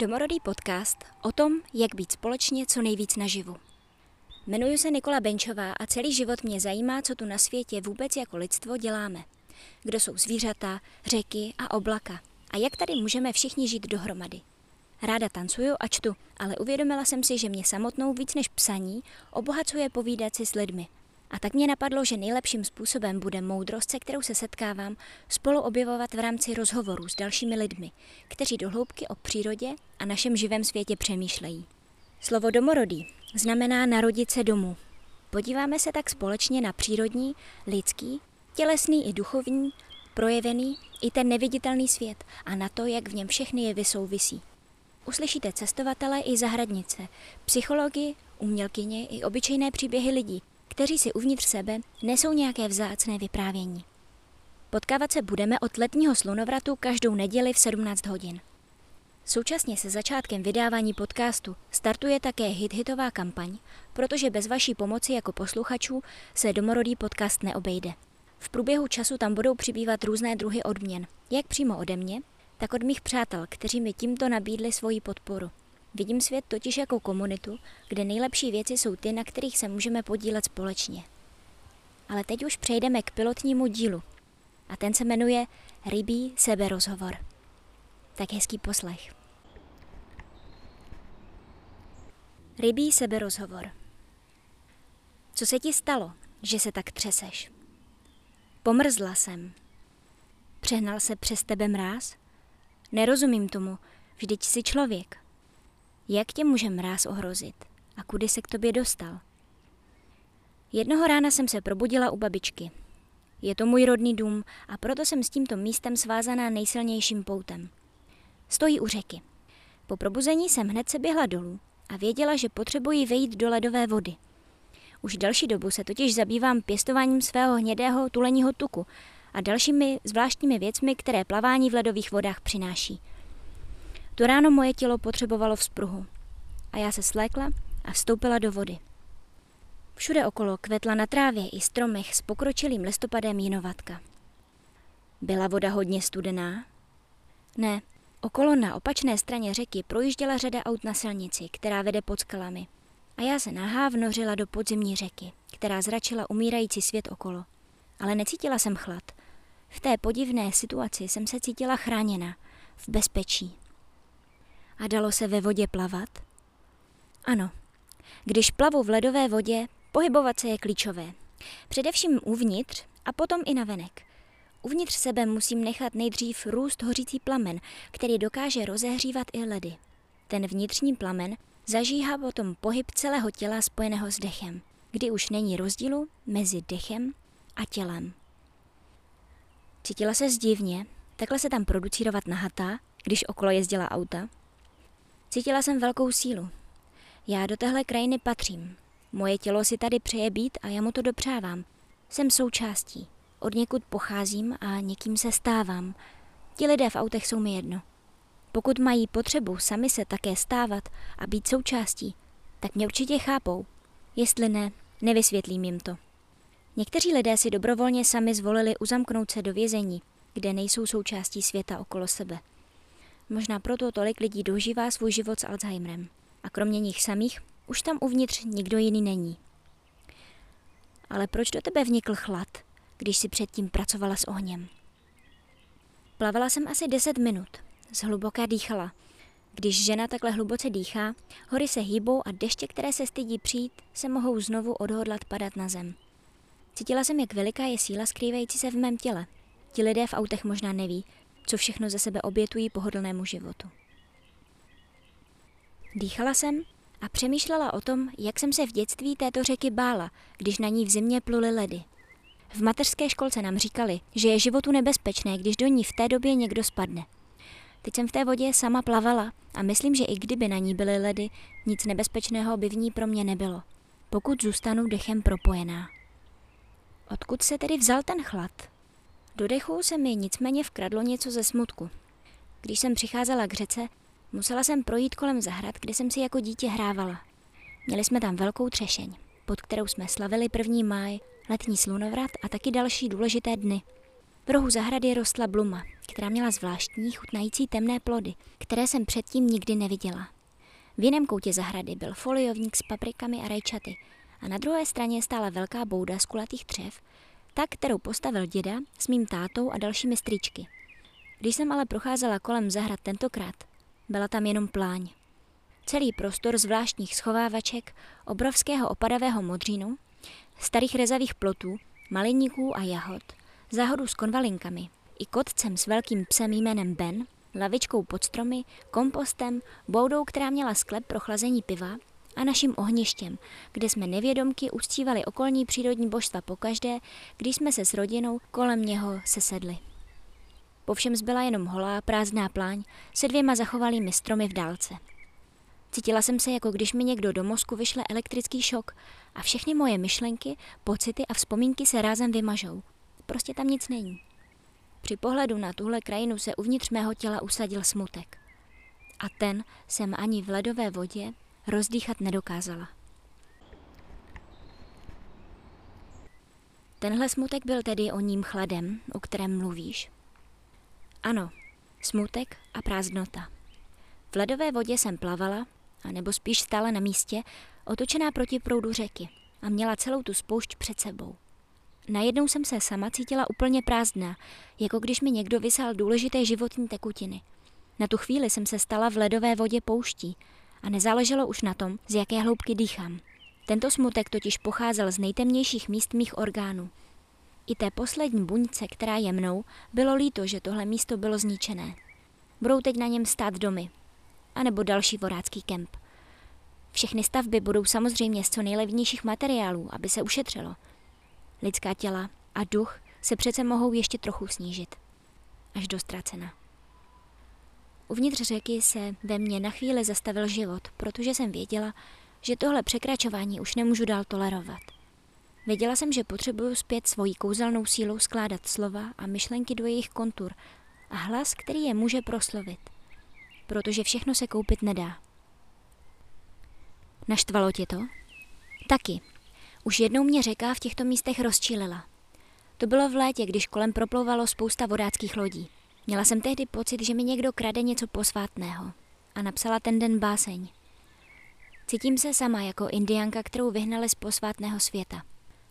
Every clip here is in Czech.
Domorodý podcast o tom, jak být společně co nejvíc naživu. Jmenuji se Nikola Benčová a celý život mě zajímá, co tu na světě vůbec jako lidstvo děláme. Kdo jsou zvířata, řeky a oblaka. A jak tady můžeme všichni žít dohromady. Ráda tancuju a čtu, ale uvědomila jsem si, že mě samotnou víc než psaní obohacuje povídat si s lidmi. A tak mě napadlo, že nejlepším způsobem bude moudrost, se kterou se setkávám, spolu objevovat v rámci rozhovorů s dalšími lidmi, kteří do hloubky o přírodě a našem živém světě přemýšlejí. Slovo domorodý znamená narodit se domů. Podíváme se tak společně na přírodní, lidský, tělesný i duchovní, projevený i ten neviditelný svět a na to, jak v něm všechny jevy souvisí. Uslyšíte cestovatele i zahradnice, psychologi, umělkyně i obyčejné příběhy lidí, kteří si uvnitř sebe nesou nějaké vzácné vyprávění. Potkávat se budeme od letního slunovratu každou neděli v 17 hodin. Současně se začátkem vydávání podcastu startuje také hit-hitová kampaň, protože bez vaší pomoci jako posluchačů se domorodý podcast neobejde. V průběhu času tam budou přibývat různé druhy odměn, jak přímo ode mě, tak od mých přátel, kteří mi tímto nabídli svoji podporu. Vidím svět totiž jako komunitu, kde nejlepší věci jsou ty, na kterých se můžeme podílet společně. Ale teď už přejdeme k pilotnímu dílu. A ten se jmenuje Rybí seberozhovor. Tak hezký poslech. Rybí seberozhovor. Co se ti stalo, že se tak třeseš? Pomrzla jsem. Přehnal se přes tebe mráz? Nerozumím tomu, vždyť jsi člověk. Jak tě může mráz ohrozit? A kudy se k tobě dostal? Jednoho rána jsem se probudila u babičky. Je to můj rodný dům a proto jsem s tímto místem svázaná nejsilnějším poutem. Stojí u řeky. Po probuzení jsem hned se běhla dolů a věděla, že potřebuji vejít do ledové vody. Už další dobu se totiž zabývám pěstováním svého hnědého tuleního tuku a dalšími zvláštními věcmi, které plavání v ledových vodách přináší. To ráno moje tělo potřebovalo vzpruhu a já se slékla a vstoupila do vody. Všude okolo kvetla na trávě i stromech s pokročilým listopadem jinovatka. Byla voda hodně studená? Ne, okolo na opačné straně řeky projížděla řada aut na silnici, která vede pod skalami. A já se nahá vnořila do podzemní řeky, která zračila umírající svět okolo. Ale necítila jsem chlad. V té podivné situaci jsem se cítila chráněna, v bezpečí. A dalo se ve vodě plavat? Ano. Když plavu v ledové vodě, pohybovat se je klíčové. Především uvnitř a potom i navenek. Uvnitř sebe musím nechat nejdřív růst hořící plamen, který dokáže rozehřívat i ledy. Ten vnitřní plamen zažíhá potom pohyb celého těla spojeného s dechem, kdy už není rozdílu mezi dechem a tělem. Cítila se zdivně, takhle se tam producírovat nahatá, když okolo jezdila auta, Cítila jsem velkou sílu. Já do téhle krajiny patřím. Moje tělo si tady přeje být a já mu to dopřávám. Jsem součástí. Od někud pocházím a někým se stávám. Ti lidé v autech jsou mi jedno. Pokud mají potřebu sami se také stávat a být součástí, tak mě určitě chápou. Jestli ne, nevysvětlím jim to. Někteří lidé si dobrovolně sami zvolili uzamknout se do vězení, kde nejsou součástí světa okolo sebe. Možná proto tolik lidí dožívá svůj život s Alzheimerem. A kromě nich samých už tam uvnitř nikdo jiný není. Ale proč do tebe vnikl chlad, když si předtím pracovala s ohněm? Plavala jsem asi deset minut, zhluboka dýchala. Když žena takhle hluboce dýchá, hory se hýbou a deště, které se stydí přijít, se mohou znovu odhodlat padat na zem. Cítila jsem, jak veliká je síla skrývající se v mém těle. Ti lidé v autech možná neví, co všechno ze sebe obětují pohodlnému životu. Dýchala jsem a přemýšlela o tom, jak jsem se v dětství této řeky bála, když na ní v zimě pluly ledy. V mateřské školce nám říkali, že je životu nebezpečné, když do ní v té době někdo spadne. Teď jsem v té vodě sama plavala a myslím, že i kdyby na ní byly ledy, nic nebezpečného by v ní pro mě nebylo, pokud zůstanu dechem propojená. Odkud se tedy vzal ten chlad? Do dechu se mi nicméně vkradlo něco ze smutku. Když jsem přicházela k řece, musela jsem projít kolem zahrad, kde jsem si jako dítě hrávala. Měli jsme tam velkou třešeň, pod kterou jsme slavili první máj, letní slunovrat a taky další důležité dny. V rohu zahrady rostla bluma, která měla zvláštní chutnající temné plody, které jsem předtím nikdy neviděla. V jiném koutě zahrady byl foliovník s paprikami a rajčaty a na druhé straně stála velká bouda z kulatých dřev, ta, kterou postavil děda s mým tátou a dalšími strýčky. Když jsem ale procházela kolem zahrad tentokrát, byla tam jenom pláň. Celý prostor zvláštních schovávaček, obrovského opadavého modřínu, starých rezavých plotů, maliníků a jahod, záhodu s konvalinkami, i kotcem s velkým psem jménem Ben, lavičkou pod stromy, kompostem, boudou, která měla sklep pro chlazení piva a naším ohništěm, kde jsme nevědomky uctívali okolní přírodní božstva pokaždé, když jsme se s rodinou kolem něho sesedli. Povšem zbyla jenom holá, prázdná pláň se dvěma zachovalými stromy v dálce. Cítila jsem se, jako když mi někdo do mozku vyšle elektrický šok a všechny moje myšlenky, pocity a vzpomínky se rázem vymažou. Prostě tam nic není. Při pohledu na tuhle krajinu se uvnitř mého těla usadil smutek. A ten jsem ani v ledové vodě rozdýchat nedokázala. Tenhle smutek byl tedy o ním chladem, o kterém mluvíš. Ano, smutek a prázdnota. V ledové vodě jsem plavala, a nebo spíš stála na místě, otočená proti proudu řeky a měla celou tu spoušť před sebou. Najednou jsem se sama cítila úplně prázdná, jako když mi někdo vysál důležité životní tekutiny. Na tu chvíli jsem se stala v ledové vodě pouští a nezáleželo už na tom, z jaké hloubky dýchám. Tento smutek totiž pocházel z nejtemnějších míst mých orgánů. I té poslední buňce, která je mnou, bylo líto, že tohle místo bylo zničené. Budou teď na něm stát domy, anebo další vorácký kemp. Všechny stavby budou samozřejmě z co nejlevnějších materiálů, aby se ušetřilo. Lidská těla a duch se přece mohou ještě trochu snížit. Až do ztracena. Uvnitř řeky se ve mně na chvíli zastavil život, protože jsem věděla, že tohle překračování už nemůžu dál tolerovat. Věděla jsem, že potřebuju zpět svojí kouzelnou sílou skládat slova a myšlenky do jejich kontur a hlas, který je může proslovit. Protože všechno se koupit nedá. Naštvalo tě to? Taky. Už jednou mě řeka v těchto místech rozčílila. To bylo v létě, když kolem proplouvalo spousta vodáckých lodí. Měla jsem tehdy pocit, že mi někdo krade něco posvátného. A napsala ten den báseň. Cítím se sama jako indianka, kterou vyhnali z posvátného světa.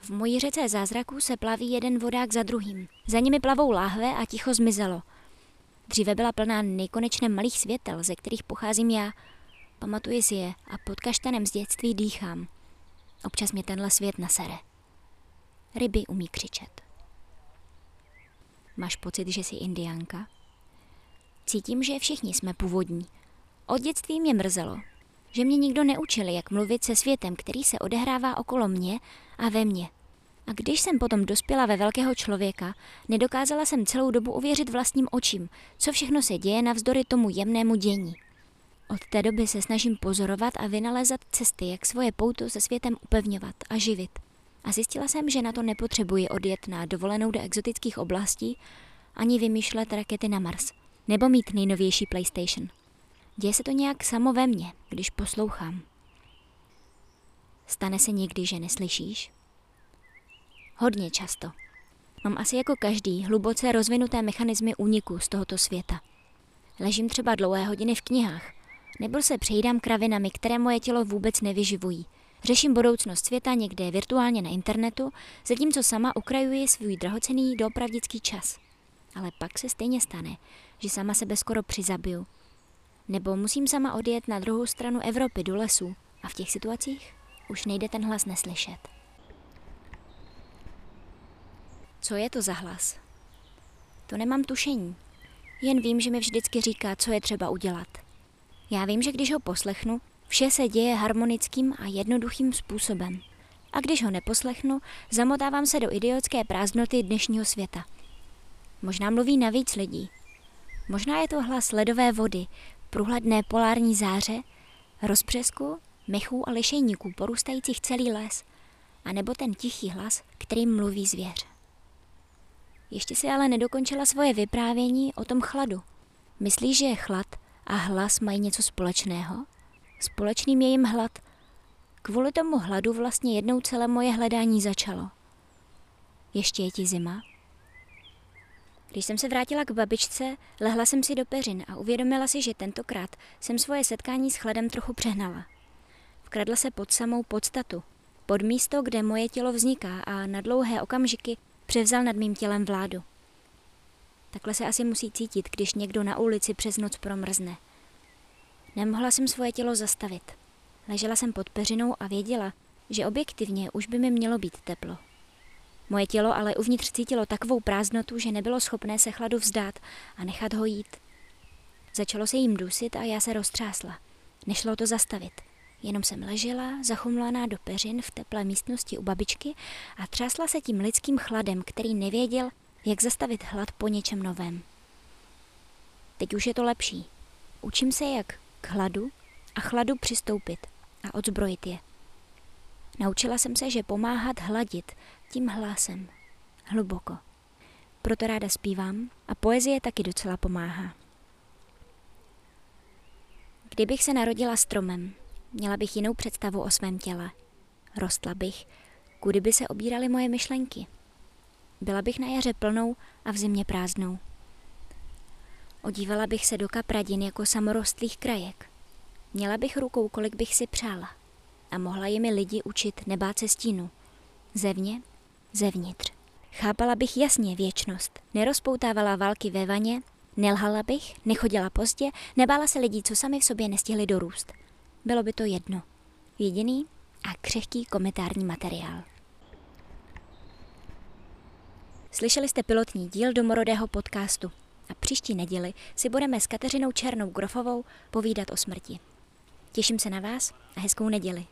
V mojí řece zázraků se plaví jeden vodák za druhým. Za nimi plavou láhve a ticho zmizelo. Dříve byla plná nejkonečně malých světel, ze kterých pocházím já. Pamatuji si je a pod kaštanem z dětství dýchám. Občas mě tenhle svět nasere. Ryby umí křičet. Máš pocit, že jsi indiánka? Cítím, že všichni jsme původní. Od dětství mě mrzelo, že mě nikdo neučil, jak mluvit se světem, který se odehrává okolo mě a ve mně. A když jsem potom dospěla ve velkého člověka, nedokázala jsem celou dobu uvěřit vlastním očím, co všechno se děje navzdory tomu jemnému dění. Od té doby se snažím pozorovat a vynalézat cesty, jak svoje pouto se světem upevňovat a živit. A zjistila jsem, že na to nepotřebuji odjet na dovolenou do exotických oblastí, ani vymýšlet rakety na Mars, nebo mít nejnovější PlayStation. Děje se to nějak samo ve mně, když poslouchám. Stane se někdy, že neslyšíš? Hodně často. Mám asi jako každý hluboce rozvinuté mechanismy úniku z tohoto světa. Ležím třeba dlouhé hodiny v knihách, nebo se přejídám kravinami, které moje tělo vůbec nevyživují. Řeším budoucnost světa někde virtuálně na internetu, zatímco sama ukrajuji svůj drahocený doopravdický čas. Ale pak se stejně stane, že sama sebe skoro přizabiju. Nebo musím sama odjet na druhou stranu Evropy do lesu a v těch situacích už nejde ten hlas neslyšet. Co je to za hlas? To nemám tušení. Jen vím, že mi vždycky říká, co je třeba udělat. Já vím, že když ho poslechnu, vše se děje harmonickým a jednoduchým způsobem. A když ho neposlechnu, zamotávám se do idiotské prázdnoty dnešního světa. Možná mluví na víc lidí. Možná je to hlas ledové vody, průhledné polární záře, rozbřesku, mechů a lišejníků porůstajících celý les, a nebo ten tichý hlas, kterým mluví zvěř. Ještě si ale nedokončila svoje vyprávění o tom chladu. Myslíš, že je chlad a hlas mají něco společného? Společným je jim hlad. Kvůli tomu hladu vlastně jednou celé moje hledání začalo. Ještě je ti zima? Když jsem se vrátila k babičce, lehla jsem si do peřin a uvědomila si, že tentokrát jsem svoje setkání s chladem trochu přehnala. Vkradla se pod samou podstatu, pod místo, kde moje tělo vzniká a na dlouhé okamžiky převzal nad mým tělem vládu. Takhle se asi musí cítit, když někdo na ulici přes noc promrzne. Nemohla jsem svoje tělo zastavit. Ležela jsem pod peřinou a věděla, že objektivně už by mi mělo být teplo. Moje tělo ale uvnitř cítilo takovou prázdnotu, že nebylo schopné se chladu vzdát a nechat ho jít. Začalo se jim dusit a já se roztřásla. Nešlo to zastavit. Jenom jsem ležela, zachumlaná do peřin v teplé místnosti u babičky a třásla se tím lidským chladem, který nevěděl, jak zastavit hlad po něčem novém. Teď už je to lepší. Učím se, jak k hladu a chladu přistoupit a odzbrojit je. Naučila jsem se, že pomáhat hladit tím hlásem. Hluboko. Proto ráda zpívám a poezie taky docela pomáhá. Kdybych se narodila stromem, měla bych jinou představu o svém těle. Rostla bych, kudy by se obíraly moje myšlenky. Byla bych na jaře plnou a v zimě prázdnou. Odívala bych se do kapradin jako samorostlých krajek. Měla bych rukou, kolik bych si přála. A mohla jimi lidi učit nebát se stínu. Zevně, zevnitř. Chápala bych jasně věčnost. Nerozpoutávala války ve vaně, nelhala bych, nechodila pozdě, nebála se lidí, co sami v sobě nestihli dorůst. Bylo by to jedno. Jediný a křehký komentární materiál. Slyšeli jste pilotní díl domorodého podcastu a příští neděli si budeme s Kateřinou Černou Grofovou povídat o smrti. Těším se na vás a hezkou neděli.